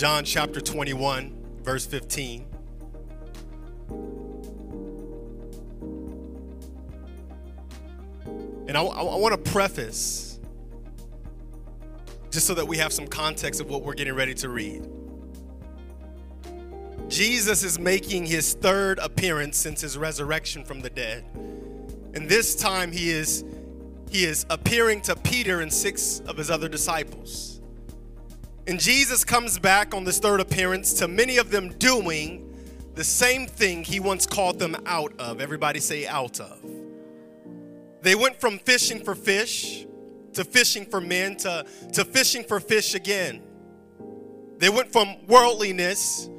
John chapter 21, verse 15. And I, I, want to preface, just so that we have some context of what we're getting ready to read. Jesus is making his third appearance since his resurrection from the dead. And this time he is he is appearing to Peter and six of his other disciples. And Jesus comes back on this third appearance to many of them doing the same thing he once called them out of. Everybody say out of. They went from fishing for fish to fishing for men to, to fishing for fish again. They went from worldliness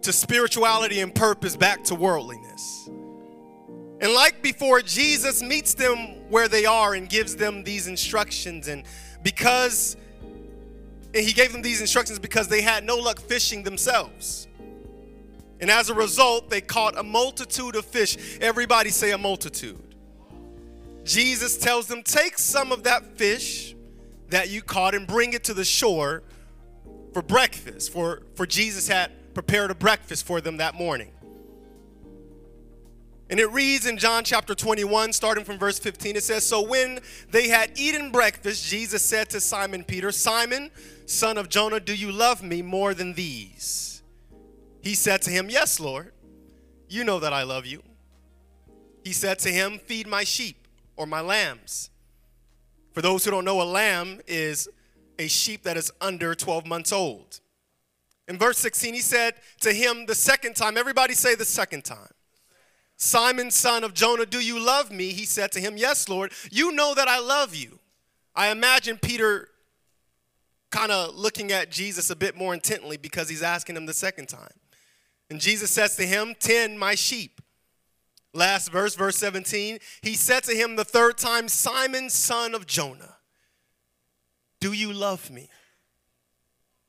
to spirituality and purpose back to worldliness. And like before, Jesus meets them where they are and gives them these instructions. And because and he gave them these instructions because they had no luck fishing themselves. And as a result, they caught a multitude of fish. Everybody say a multitude. Jesus tells them, Take some of that fish that you caught and bring it to the shore for breakfast. For, for Jesus had prepared a breakfast for them that morning. And it reads in John chapter 21, starting from verse 15, it says, So when they had eaten breakfast, Jesus said to Simon Peter, Simon, son of Jonah, do you love me more than these? He said to him, Yes, Lord. You know that I love you. He said to him, Feed my sheep or my lambs. For those who don't know, a lamb is a sheep that is under 12 months old. In verse 16, he said to him the second time, everybody say the second time. Simon, son of Jonah, do you love me? He said to him, Yes, Lord. You know that I love you. I imagine Peter kind of looking at Jesus a bit more intently because he's asking him the second time. And Jesus says to him, Tend my sheep. Last verse, verse 17. He said to him the third time, Simon, son of Jonah, do you love me?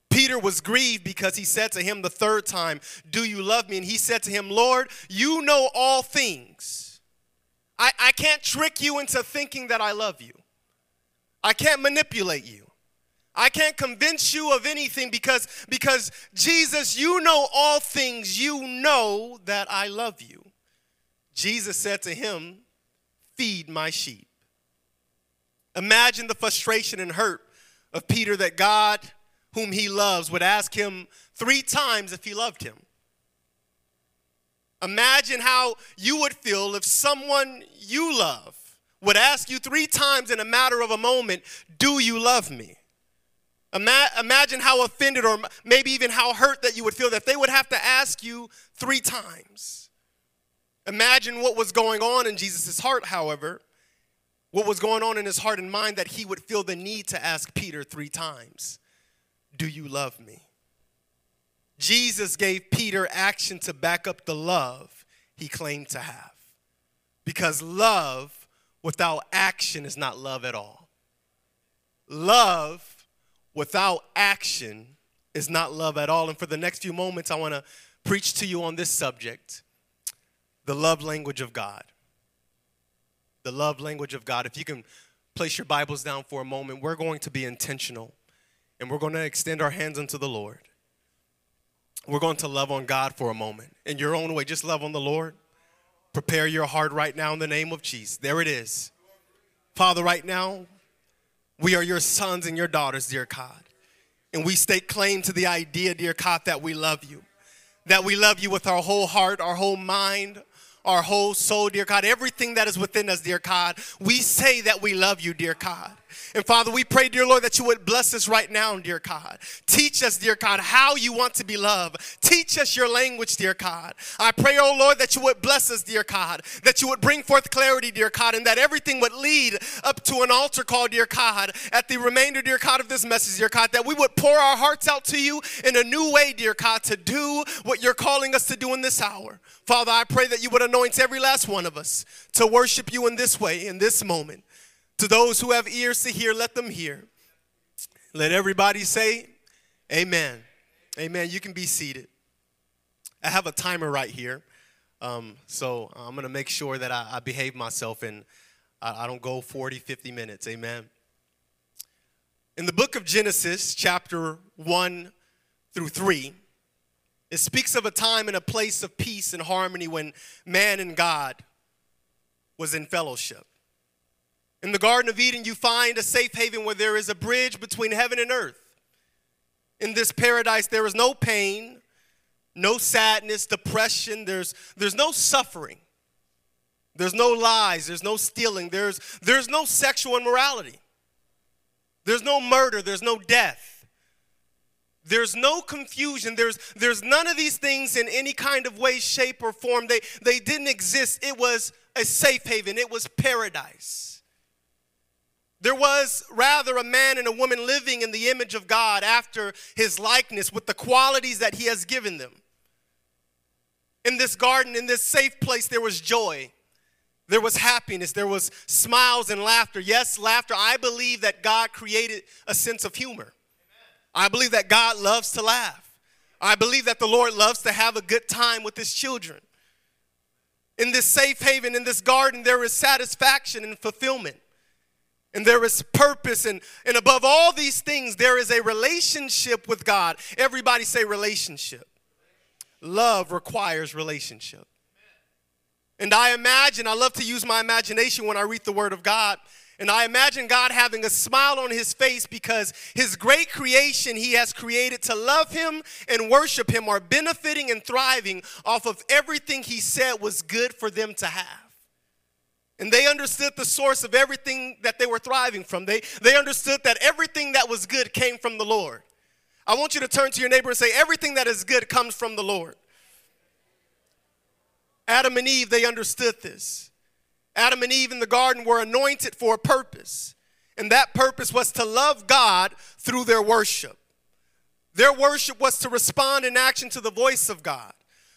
Peter was grieved because he said to him the third time, Do you love me? And he said to him, Lord, you know all things. I, I can't trick you into thinking that I love you. I can't manipulate you. I can't convince you of anything because, because Jesus, you know all things. You know that I love you. Jesus said to him, Feed my sheep. Imagine the frustration and hurt of Peter that God whom he loves would ask him three times if he loved him. Imagine how you would feel if someone you love would ask you three times in a matter of a moment, Do you love me? Ima- imagine how offended or maybe even how hurt that you would feel that they would have to ask you three times. Imagine what was going on in Jesus' heart, however, what was going on in his heart and mind that he would feel the need to ask Peter three times. Do you love me? Jesus gave Peter action to back up the love he claimed to have. Because love without action is not love at all. Love without action is not love at all. And for the next few moments, I want to preach to you on this subject the love language of God. The love language of God. If you can place your Bibles down for a moment, we're going to be intentional and we're going to extend our hands unto the Lord. We're going to love on God for a moment. In your own way, just love on the Lord. Prepare your heart right now in the name of Jesus. There it is. Father, right now, we are your sons and your daughters, dear God. And we stake claim to the idea, dear God, that we love you. That we love you with our whole heart, our whole mind, our whole soul, dear God. Everything that is within us, dear God. We say that we love you, dear God. And Father, we pray, dear Lord, that you would bless us right now, dear God. Teach us, dear God, how you want to be loved. Teach us your language, dear God. I pray, oh Lord, that you would bless us, dear God, that you would bring forth clarity, dear God, and that everything would lead up to an altar call, dear God, at the remainder, dear God, of this message, dear God, that we would pour our hearts out to you in a new way, dear God, to do what you're calling us to do in this hour. Father, I pray that you would anoint every last one of us to worship you in this way, in this moment. To those who have ears to hear, let them hear. Let everybody say, Amen. Amen. You can be seated. I have a timer right here. Um, so I'm going to make sure that I, I behave myself and I, I don't go 40, 50 minutes. Amen. In the book of Genesis, chapter 1 through 3, it speaks of a time and a place of peace and harmony when man and God was in fellowship. In the Garden of Eden, you find a safe haven where there is a bridge between heaven and earth. In this paradise, there is no pain, no sadness, depression, there's, there's no suffering. There's no lies, there's no stealing, there's, there's no sexual immorality. There's no murder, there's no death. There's no confusion. There's, there's none of these things in any kind of way, shape, or form. They, they didn't exist. It was a safe haven, it was paradise. There was rather a man and a woman living in the image of God after his likeness with the qualities that he has given them. In this garden, in this safe place, there was joy. There was happiness. There was smiles and laughter. Yes, laughter. I believe that God created a sense of humor. I believe that God loves to laugh. I believe that the Lord loves to have a good time with his children. In this safe haven, in this garden, there is satisfaction and fulfillment and there is purpose and, and above all these things there is a relationship with god. Everybody say relationship. Love requires relationship. And i imagine i love to use my imagination when i read the word of god and I imagine God having a smile on his face because his great creation he has created to love him and worship him are benefiting and thriving off of everything he said was good for them to have. And they understood the source of everything that they were thriving from. They, they understood that everything that was good came from the Lord. I want you to turn to your neighbor and say, Everything that is good comes from the Lord. Adam and Eve, they understood this. Adam and Eve in the garden were anointed for a purpose, and that purpose was to love God through their worship. Their worship was to respond in action to the voice of God.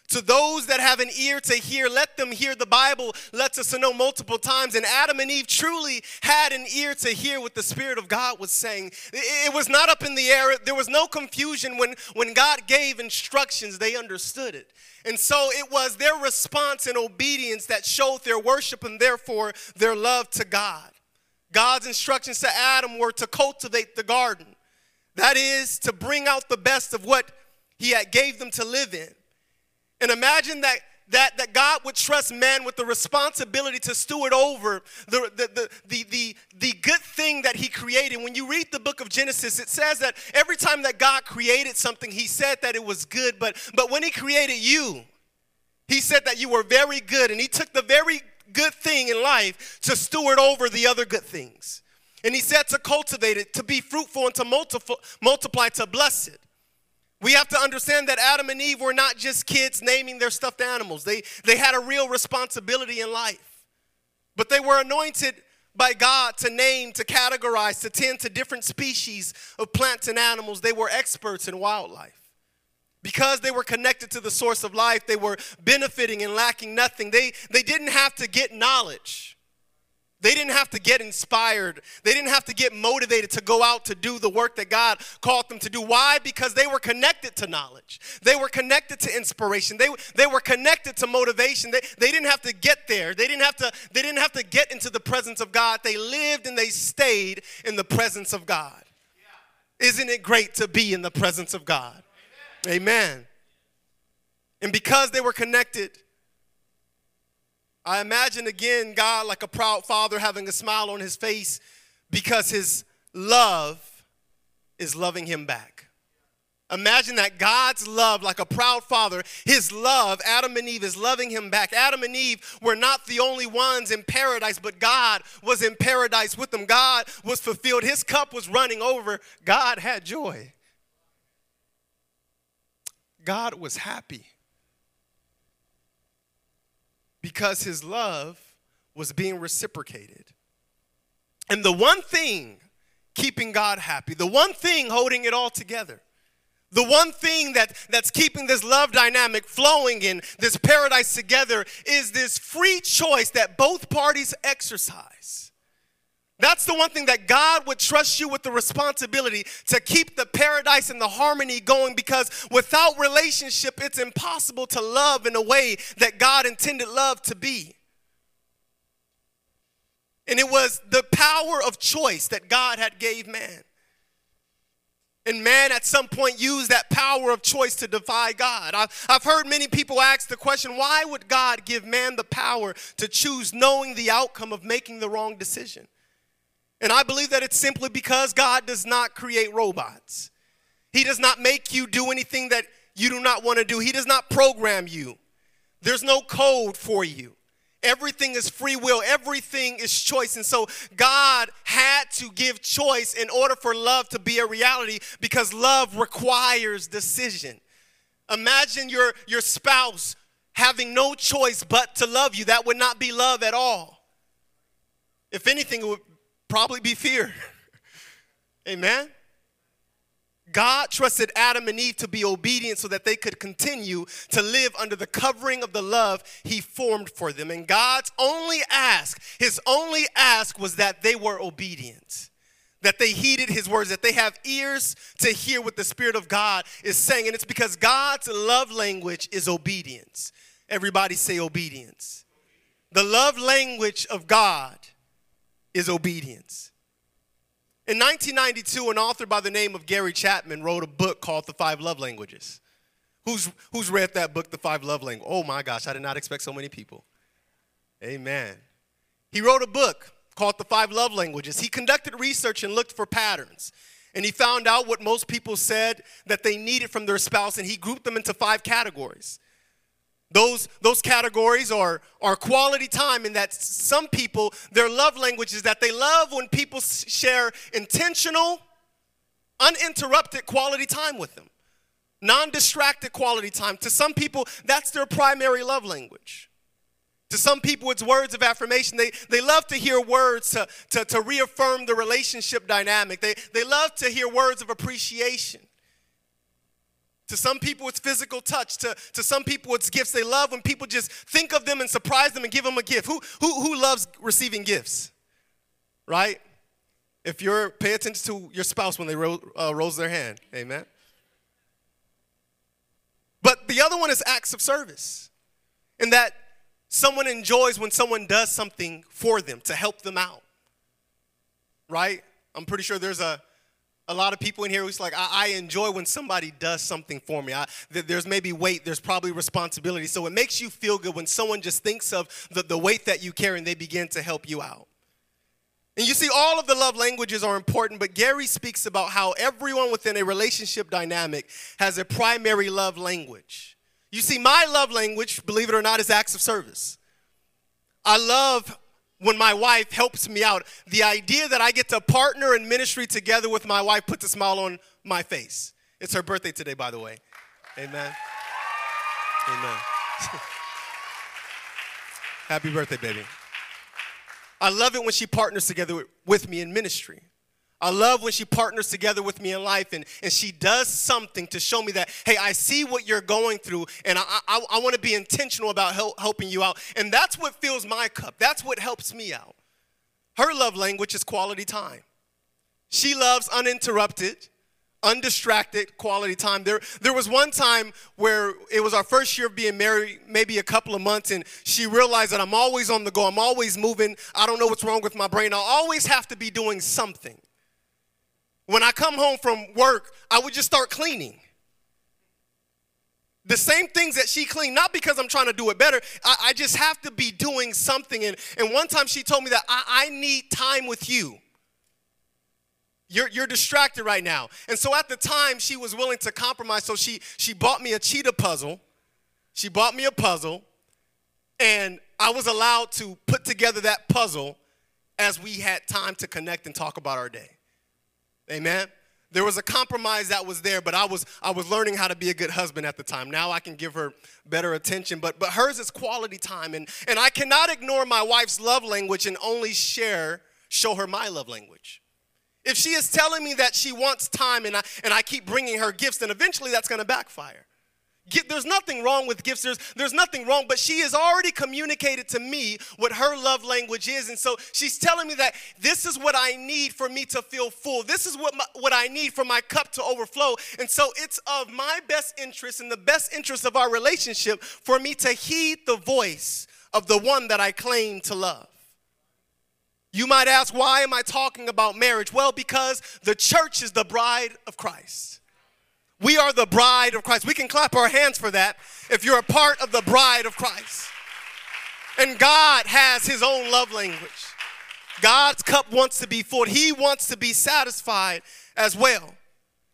To those that have an ear to hear, let them hear. The Bible lets us know multiple times. And Adam and Eve truly had an ear to hear what the Spirit of God was saying. It was not up in the air. There was no confusion when, when God gave instructions, they understood it. And so it was their response and obedience that showed their worship and therefore their love to God. God's instructions to Adam were to cultivate the garden. That is, to bring out the best of what he had gave them to live in. And imagine that that, that God would trust man with the responsibility to steward over the, the, the, the, the, good thing that he created. When you read the book of Genesis, it says that every time that God created something, he said that it was good. But, but when he created you, he said that you were very good. And he took the very good thing in life to steward over the other good things. And he said to cultivate it, to be fruitful, and to multiply, to bless it. We have to understand that Adam and Eve were not just kids naming their stuffed animals. They, they had a real responsibility in life. But they were anointed by God to name, to categorize, to tend to different species of plants and animals. They were experts in wildlife. Because they were connected to the source of life, they were benefiting and lacking nothing. They, they didn't have to get knowledge. They didn't have to get inspired. They didn't have to get motivated to go out to do the work that God called them to do. Why? Because they were connected to knowledge. They were connected to inspiration. They, they were connected to motivation. They, they didn't have to get there. They didn't have to, they didn't have to get into the presence of God. They lived and they stayed in the presence of God. Isn't it great to be in the presence of God? Amen. Amen. And because they were connected, I imagine again God like a proud father having a smile on his face because his love is loving him back. Imagine that God's love, like a proud father, his love, Adam and Eve is loving him back. Adam and Eve were not the only ones in paradise, but God was in paradise with them. God was fulfilled. His cup was running over. God had joy. God was happy because his love was being reciprocated. And the one thing keeping God happy, the one thing holding it all together, the one thing that, that's keeping this love dynamic flowing in this paradise together is this free choice that both parties exercise. That's the one thing that God would trust you with the responsibility to keep the paradise and the harmony going because without relationship, it's impossible to love in a way that God intended love to be. And it was the power of choice that God had gave man. And man, at some point, used that power of choice to defy God. I've, I've heard many people ask the question why would God give man the power to choose knowing the outcome of making the wrong decision? And I believe that it's simply because God does not create robots. He does not make you do anything that you do not want to do, He does not program you. There's no code for you. Everything is free will, everything is choice. And so God had to give choice in order for love to be a reality because love requires decision. Imagine your, your spouse having no choice but to love you. That would not be love at all. If anything, it would probably be fear. Amen. God trusted Adam and Eve to be obedient so that they could continue to live under the covering of the love he formed for them. And God's only ask, his only ask was that they were obedient, that they heeded his words, that they have ears to hear what the Spirit of God is saying. And it's because God's love language is obedience. Everybody say obedience. The love language of God is obedience. In 1992, an author by the name of Gary Chapman wrote a book called The Five Love Languages. Who's, who's read that book, The Five Love Languages? Oh my gosh, I did not expect so many people. Amen. He wrote a book called The Five Love Languages. He conducted research and looked for patterns. And he found out what most people said that they needed from their spouse, and he grouped them into five categories. Those, those categories are, are quality time, in that some people, their love language is that they love when people share intentional, uninterrupted quality time with them, non distracted quality time. To some people, that's their primary love language. To some people, it's words of affirmation. They, they love to hear words to, to, to reaffirm the relationship dynamic. They, they love to hear words of appreciation. To some people, it's physical touch. To, to some people, it's gifts. They love when people just think of them and surprise them and give them a gift. Who, who, who loves receiving gifts? Right? If you're, pay attention to your spouse when they ro- uh, rolls their hand. Amen. But the other one is acts of service. In that someone enjoys when someone does something for them to help them out. Right? I'm pretty sure there's a a lot of people in here who's like, I, I enjoy when somebody does something for me. I, th- there's maybe weight, there's probably responsibility. So it makes you feel good when someone just thinks of the, the weight that you carry and they begin to help you out. And you see, all of the love languages are important, but Gary speaks about how everyone within a relationship dynamic has a primary love language. You see, my love language, believe it or not, is acts of service. I love when my wife helps me out. The idea that I get to partner in ministry together with my wife puts a smile on my face. It's her birthday today, by the way. Amen. Amen. Happy birthday, baby. I love it when she partners together with me in ministry. I love when she partners together with me in life and, and she does something to show me that, hey, I see what you're going through and I, I, I want to be intentional about help, helping you out. And that's what fills my cup. That's what helps me out. Her love language is quality time. She loves uninterrupted, undistracted quality time. There, there was one time where it was our first year of being married, maybe a couple of months, and she realized that I'm always on the go. I'm always moving. I don't know what's wrong with my brain. I always have to be doing something. When I come home from work, I would just start cleaning. The same things that she cleaned, not because I'm trying to do it better, I, I just have to be doing something. And, and one time she told me that I, I need time with you. You're, you're distracted right now. And so at the time, she was willing to compromise. So she, she bought me a cheetah puzzle. She bought me a puzzle. And I was allowed to put together that puzzle as we had time to connect and talk about our day. Amen. There was a compromise that was there, but I was I was learning how to be a good husband at the time. Now I can give her better attention, but but hers is quality time and and I cannot ignore my wife's love language and only share show her my love language. If she is telling me that she wants time and I and I keep bringing her gifts, then eventually that's going to backfire. There's nothing wrong with gifts. There's, there's nothing wrong, but she has already communicated to me what her love language is. And so she's telling me that this is what I need for me to feel full. This is what, my, what I need for my cup to overflow. And so it's of my best interest and the best interest of our relationship for me to heed the voice of the one that I claim to love. You might ask, why am I talking about marriage? Well, because the church is the bride of Christ. We are the bride of Christ. We can clap our hands for that if you're a part of the bride of Christ. And God has his own love language. God's cup wants to be full, he wants to be satisfied as well.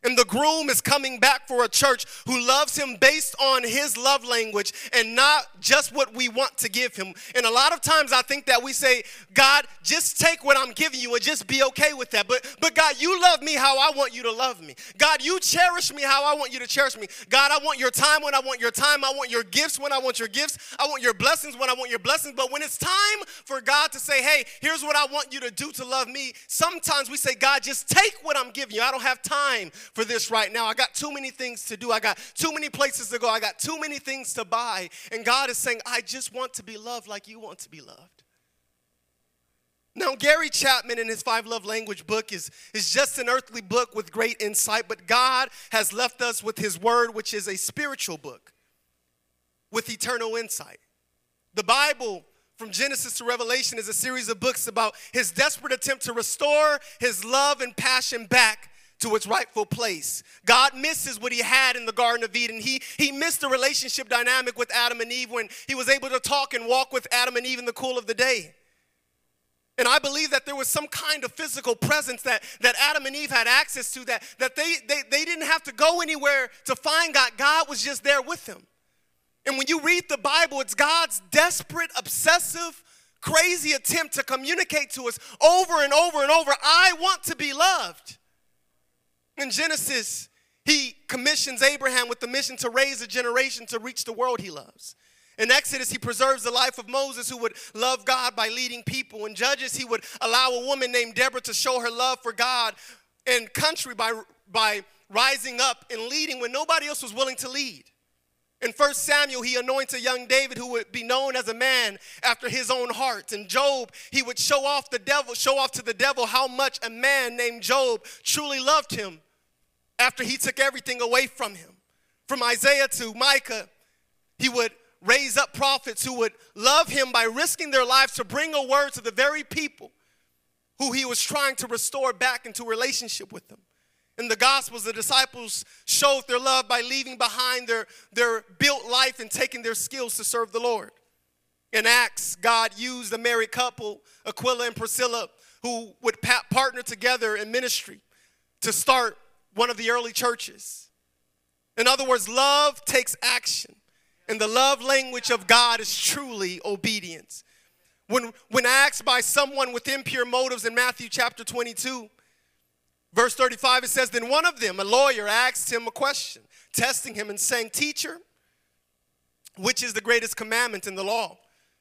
And the groom is coming back for a church who loves him based on his love language and not just what we want to give him. And a lot of times I think that we say, God, just take what I'm giving you and just be okay with that. But but God, you love me how I want you to love me. God, you cherish me how I want you to cherish me. God, I want your time when I want your time. I want your gifts when I want your gifts. I want your blessings when I want your blessings. But when it's time for God to say, hey, here's what I want you to do to love me, sometimes we say, God, just take what I'm giving you. I don't have time for this right now. I got too many things to do. I got too many places to go. I got too many things to buy. And God is saying, I just want to be loved like you want to be loved. Now, Gary Chapman in his Five Love Language book is, is just an earthly book with great insight, but God has left us with his word, which is a spiritual book with eternal insight. The Bible, from Genesis to Revelation, is a series of books about his desperate attempt to restore his love and passion back to its rightful place. God misses what he had in the Garden of Eden. He, he missed the relationship dynamic with Adam and Eve when he was able to talk and walk with Adam and Eve in the cool of the day. And I believe that there was some kind of physical presence that, that Adam and Eve had access to, that, that they, they, they didn't have to go anywhere to find God. God was just there with them. And when you read the Bible, it's God's desperate, obsessive, crazy attempt to communicate to us over and over and over I want to be loved. In Genesis, he commissions Abraham with the mission to raise a generation to reach the world he loves. In Exodus, he preserves the life of Moses, who would love God by leading people. In Judges, he would allow a woman named Deborah to show her love for God and country by, by rising up and leading when nobody else was willing to lead. In 1 Samuel, he anoints a young David who would be known as a man after his own heart. In Job, he would show off the devil, show off to the devil how much a man named Job truly loved him after he took everything away from him. From Isaiah to Micah, he would raise up prophets who would love him by risking their lives to bring a word to the very people who he was trying to restore back into relationship with them. In the Gospels, the disciples showed their love by leaving behind their, their built life and taking their skills to serve the Lord. In Acts, God used a married couple, Aquila and Priscilla, who would partner together in ministry to start one of the early churches. In other words, love takes action. And the love language of God is truly obedience. When, when asked by someone with impure motives in Matthew chapter 22, verse 35, it says, Then one of them, a lawyer, asked him a question, testing him and saying, Teacher, which is the greatest commandment in the law?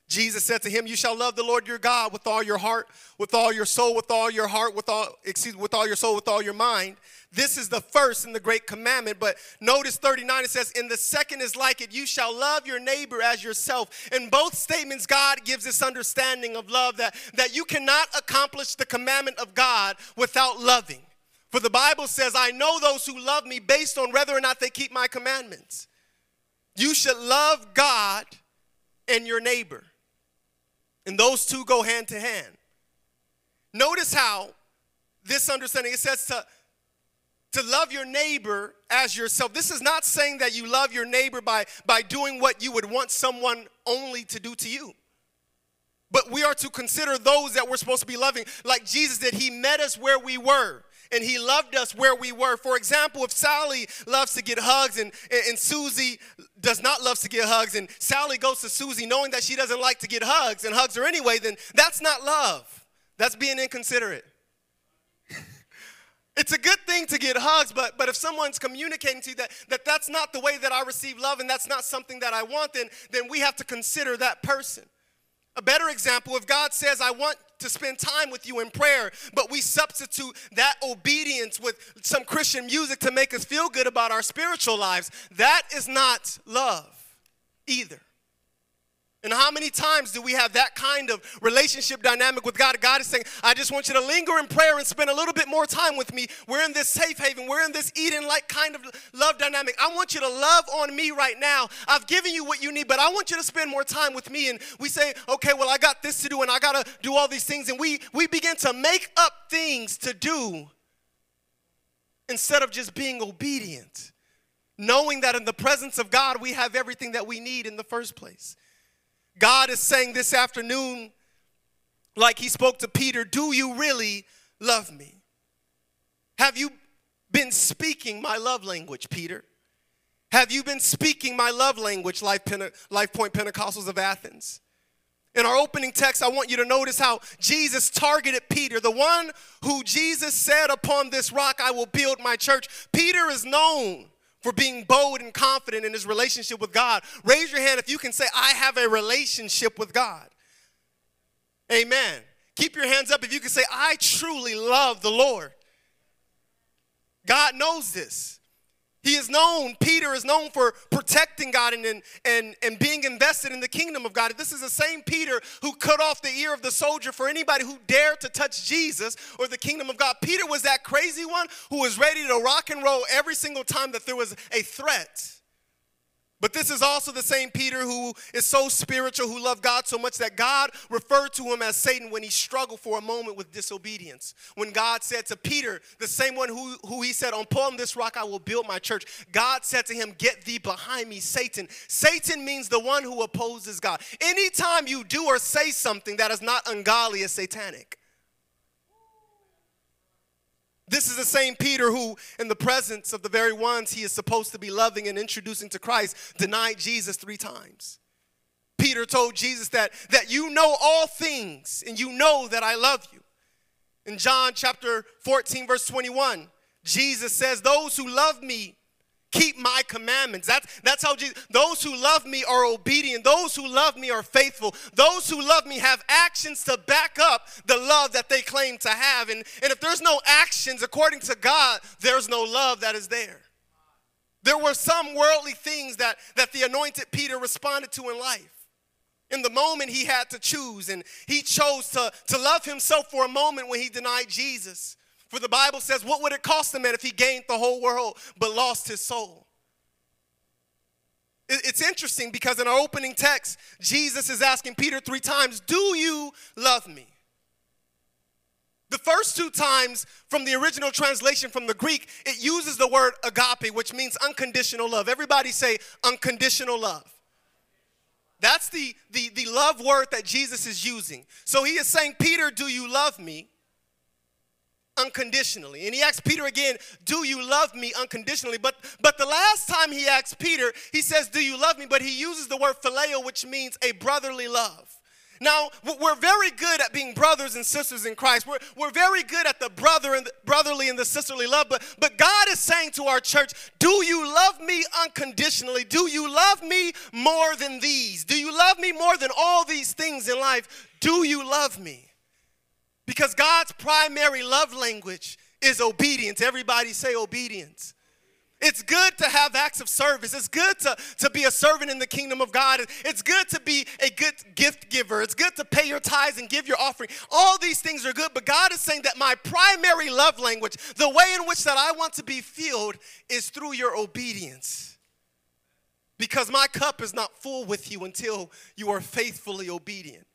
Jesus said to him, You shall love the Lord your God with all your heart, with all your soul, with all your heart, with all excuse with all your soul, with all your mind. This is the first and the great commandment. But notice 39, it says, In the second is like it, you shall love your neighbor as yourself. In both statements, God gives this understanding of love that, that you cannot accomplish the commandment of God without loving. For the Bible says, I know those who love me based on whether or not they keep my commandments. You should love God and your neighbor. And those two go hand to hand. Notice how this understanding it says to, to love your neighbor as yourself. This is not saying that you love your neighbor by, by doing what you would want someone only to do to you. But we are to consider those that we're supposed to be loving, like Jesus did. He met us where we were and he loved us where we were. For example, if Sally loves to get hugs and, and, Susie does not love to get hugs, and Sally goes to Susie knowing that she doesn't like to get hugs and hugs her anyway, then that's not love. That's being inconsiderate. it's a good thing to get hugs, but, but if someone's communicating to you that, that that's not the way that I receive love and that's not something that I want, then, then we have to consider that person. A better example, if God says, I want to spend time with you in prayer, but we substitute that obedience with some Christian music to make us feel good about our spiritual lives, that is not love either. And how many times do we have that kind of relationship dynamic with God? God is saying, I just want you to linger in prayer and spend a little bit more time with me. We're in this safe haven, we're in this Eden like kind of love dynamic. I want you to love on me right now. I've given you what you need, but I want you to spend more time with me. And we say, okay, well, I got this to do and I got to do all these things. And we, we begin to make up things to do instead of just being obedient, knowing that in the presence of God, we have everything that we need in the first place. God is saying this afternoon, like he spoke to Peter, do you really love me? Have you been speaking my love language, Peter? Have you been speaking my love language, Life, Pente- LifePoint Pentecostals of Athens? In our opening text, I want you to notice how Jesus targeted Peter, the one who Jesus said, Upon this rock I will build my church. Peter is known for being bold and confident in his relationship with God. Raise your hand if you can say, I have a relationship with God. Amen. Keep your hands up if you can say, I truly love the Lord. God knows this. He is known, Peter is known for protecting God and, and, and being invested in the kingdom of God. This is the same Peter who cut off the ear of the soldier for anybody who dared to touch Jesus or the kingdom of God. Peter was that crazy one who was ready to rock and roll every single time that there was a threat. But this is also the same Peter who is so spiritual, who loved God so much that God referred to him as Satan when he struggled for a moment with disobedience. When God said to Peter, the same one who, who he said, On this rock I will build my church, God said to him, Get thee behind me, Satan. Satan means the one who opposes God. Anytime you do or say something that is not ungodly is satanic. This is the same Peter who, in the presence of the very ones he is supposed to be loving and introducing to Christ, denied Jesus three times. Peter told Jesus that, that you know all things and you know that I love you. In John chapter 14, verse 21, Jesus says, Those who love me keep my commandments. That's, that's how Jesus, those who love me are obedient. Those who love me are faithful. Those who love me have actions to back up the love that they claim to have. And, and if there's no actions according to God, there's no love that is there. There were some worldly things that, that the anointed Peter responded to in life. In the moment he had to choose, and he chose to, to love himself for a moment when he denied Jesus. For the Bible says, What would it cost a man if he gained the whole world but lost his soul? It's interesting because in our opening text, Jesus is asking Peter three times, Do you love me? The first two times from the original translation from the Greek, it uses the word agape, which means unconditional love. Everybody say unconditional love. That's the, the, the love word that Jesus is using. So he is saying, Peter, do you love me? Unconditionally. And he asked Peter again, "Do you love me unconditionally?" But but the last time he asked Peter, he says, "Do you love me?" But he uses the word phileo, which means a brotherly love. Now, we're very good at being brothers and sisters in Christ. We're, we're very good at the brother and the brotherly and the sisterly love. But, but God is saying to our church, Do you love me unconditionally? Do you love me more than these? Do you love me more than all these things in life? Do you love me? Because God's primary love language is obedience. Everybody say obedience. It's good to have acts of service. It's good to, to be a servant in the kingdom of God. It's good to be a good gift giver. It's good to pay your tithes and give your offering. All these things are good, but God is saying that my primary love language, the way in which that I want to be filled, is through your obedience. Because my cup is not full with you until you are faithfully obedient.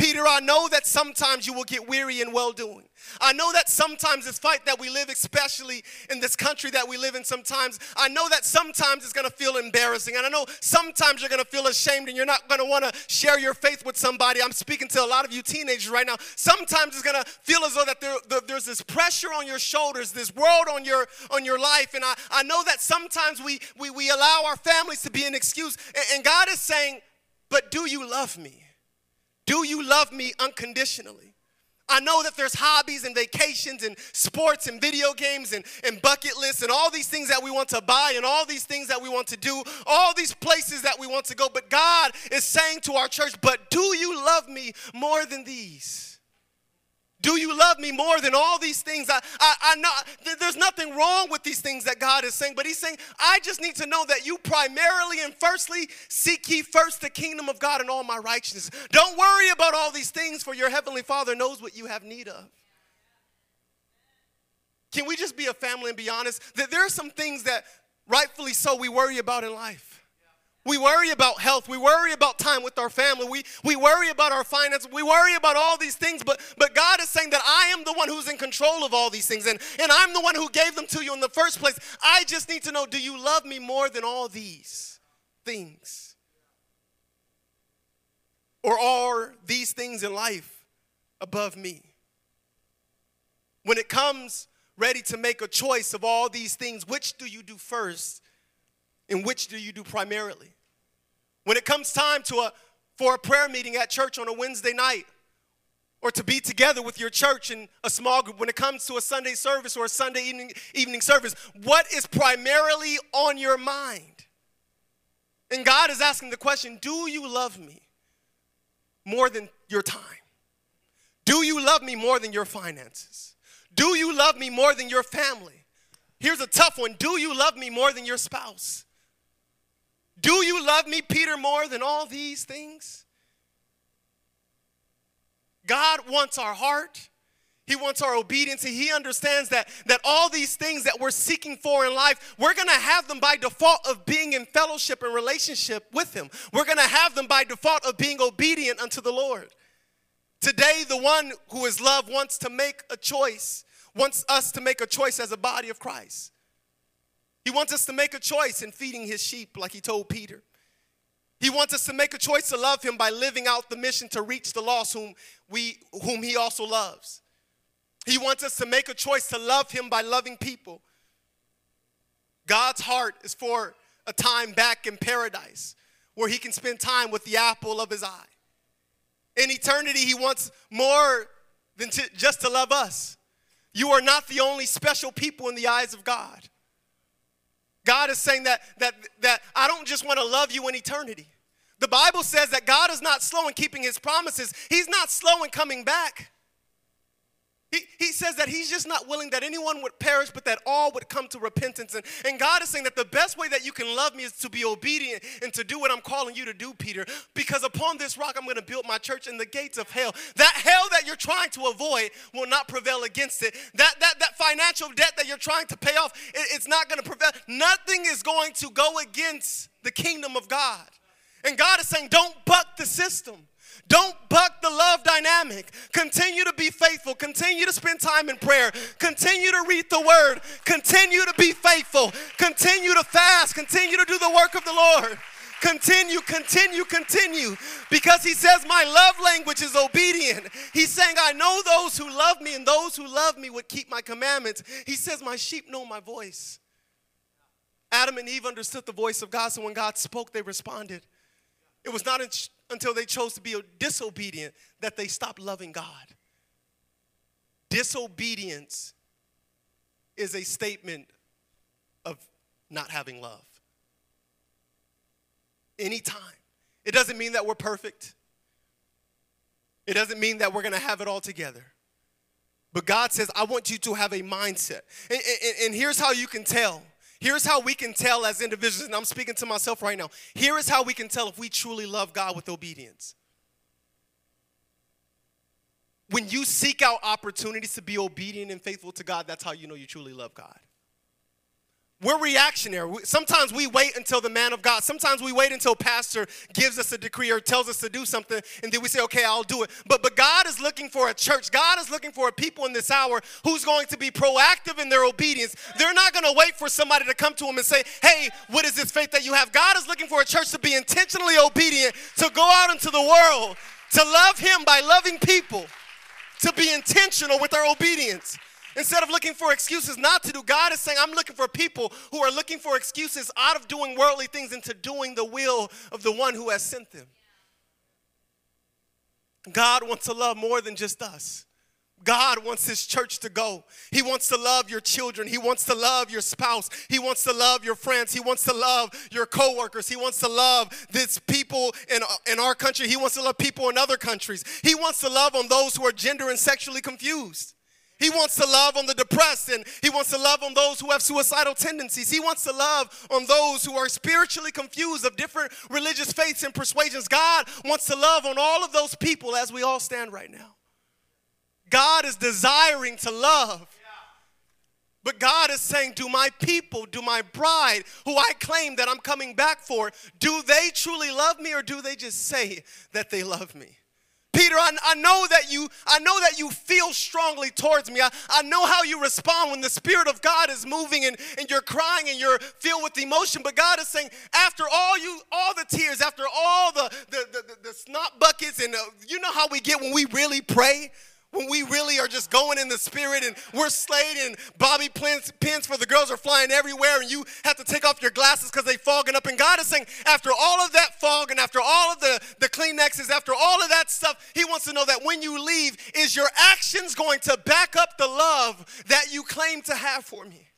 Peter, I know that sometimes you will get weary in well doing. I know that sometimes this fight that we live, especially in this country that we live in, sometimes, I know that sometimes it's gonna feel embarrassing. And I know sometimes you're gonna feel ashamed and you're not gonna wanna share your faith with somebody. I'm speaking to a lot of you teenagers right now. Sometimes it's gonna feel as though that there, there's this pressure on your shoulders, this world on your on your life. And I, I know that sometimes we, we, we allow our families to be an excuse. and, and God is saying, but do you love me? Do you love me unconditionally? I know that there's hobbies and vacations and sports and video games and, and bucket lists and all these things that we want to buy and all these things that we want to do, all these places that we want to go. But God is saying to our church, but do you love me more than these? Do you love me more than all these things? I, I, I there's nothing wrong with these things that God is saying, but He's saying, I just need to know that you primarily and firstly seek ye first the kingdom of God and all my righteousness. Don't worry about all these things, for your heavenly Father knows what you have need of. Can we just be a family and be honest? That there are some things that rightfully so we worry about in life. We worry about health. We worry about time with our family. We, we worry about our finances. We worry about all these things. But, but God is saying that I am the one who's in control of all these things. And, and I'm the one who gave them to you in the first place. I just need to know do you love me more than all these things? Or are these things in life above me? When it comes ready to make a choice of all these things, which do you do first? And which do you do primarily? When it comes time to a, for a prayer meeting at church on a Wednesday night, or to be together with your church in a small group, when it comes to a Sunday service or a Sunday evening, evening service, what is primarily on your mind? And God is asking the question Do you love me more than your time? Do you love me more than your finances? Do you love me more than your family? Here's a tough one Do you love me more than your spouse? Do you love me, Peter, more than all these things? God wants our heart. He wants our obedience. He understands that, that all these things that we're seeking for in life, we're going to have them by default of being in fellowship and relationship with Him. We're going to have them by default of being obedient unto the Lord. Today, the one who is love wants to make a choice, wants us to make a choice as a body of Christ. He wants us to make a choice in feeding his sheep, like he told Peter. He wants us to make a choice to love him by living out the mission to reach the lost whom, we, whom he also loves. He wants us to make a choice to love him by loving people. God's heart is for a time back in paradise where he can spend time with the apple of his eye. In eternity, he wants more than to, just to love us. You are not the only special people in the eyes of God. God is saying that, that, that I don't just want to love you in eternity. The Bible says that God is not slow in keeping his promises, he's not slow in coming back. He, he says that he's just not willing that anyone would perish, but that all would come to repentance. And, and God is saying that the best way that you can love me is to be obedient and to do what I'm calling you to do, Peter. Because upon this rock, I'm going to build my church, and the gates of hell, that hell that you're trying to avoid, will not prevail against it. That, that, that financial debt that you're trying to pay off, it, it's not going to prevail. Nothing is going to go against the kingdom of God. And God is saying, don't buck the system. Don't buck the love dynamic. Continue to be faithful. Continue to spend time in prayer. Continue to read the word. Continue to be faithful. Continue to fast. Continue to do the work of the Lord. Continue, continue, continue. Because he says, My love language is obedient. He's saying, I know those who love me, and those who love me would keep my commandments. He says, My sheep know my voice. Adam and Eve understood the voice of God, so when God spoke, they responded. It was not until they chose to be disobedient that they stopped loving God. Disobedience is a statement of not having love. Anytime. It doesn't mean that we're perfect. It doesn't mean that we're going to have it all together. But God says, I want you to have a mindset. And, and, and here's how you can tell Here's how we can tell as individuals, and I'm speaking to myself right now. Here is how we can tell if we truly love God with obedience. When you seek out opportunities to be obedient and faithful to God, that's how you know you truly love God. We're reactionary. Sometimes we wait until the man of God, sometimes we wait until pastor gives us a decree or tells us to do something, and then we say, okay, I'll do it. But, but God is looking for a church. God is looking for a people in this hour who's going to be proactive in their obedience. They're not going to wait for somebody to come to them and say, hey, what is this faith that you have? God is looking for a church to be intentionally obedient, to go out into the world, to love Him by loving people, to be intentional with our obedience. Instead of looking for excuses not to do, God is saying, I'm looking for people who are looking for excuses out of doing worldly things into doing the will of the one who has sent them. God wants to love more than just us. God wants his church to go. He wants to love your children. He wants to love your spouse. He wants to love your friends. He wants to love your coworkers. He wants to love this people in, in our country. He wants to love people in other countries. He wants to love on those who are gender and sexually confused. He wants to love on the depressed and he wants to love on those who have suicidal tendencies. He wants to love on those who are spiritually confused of different religious faiths and persuasions. God wants to love on all of those people as we all stand right now. God is desiring to love. But God is saying, Do my people, do my bride, who I claim that I'm coming back for, do they truly love me or do they just say that they love me? Peter, I, I, know that you, I know that you feel strongly towards me. I, I know how you respond when the Spirit of God is moving and, and you're crying and you're filled with emotion. But God is saying, after all you, all the tears, after all the the, the, the, the snot buckets, and uh, you know how we get when we really pray? When we really are just going in the spirit and we're and bobby pins, pins for the girls are flying everywhere and you have to take off your glasses because they fogging up and god is saying after all of that fog and after all of the, the kleenexes after all of that stuff he wants to know that when you leave is your actions going to back up the love that you claim to have for me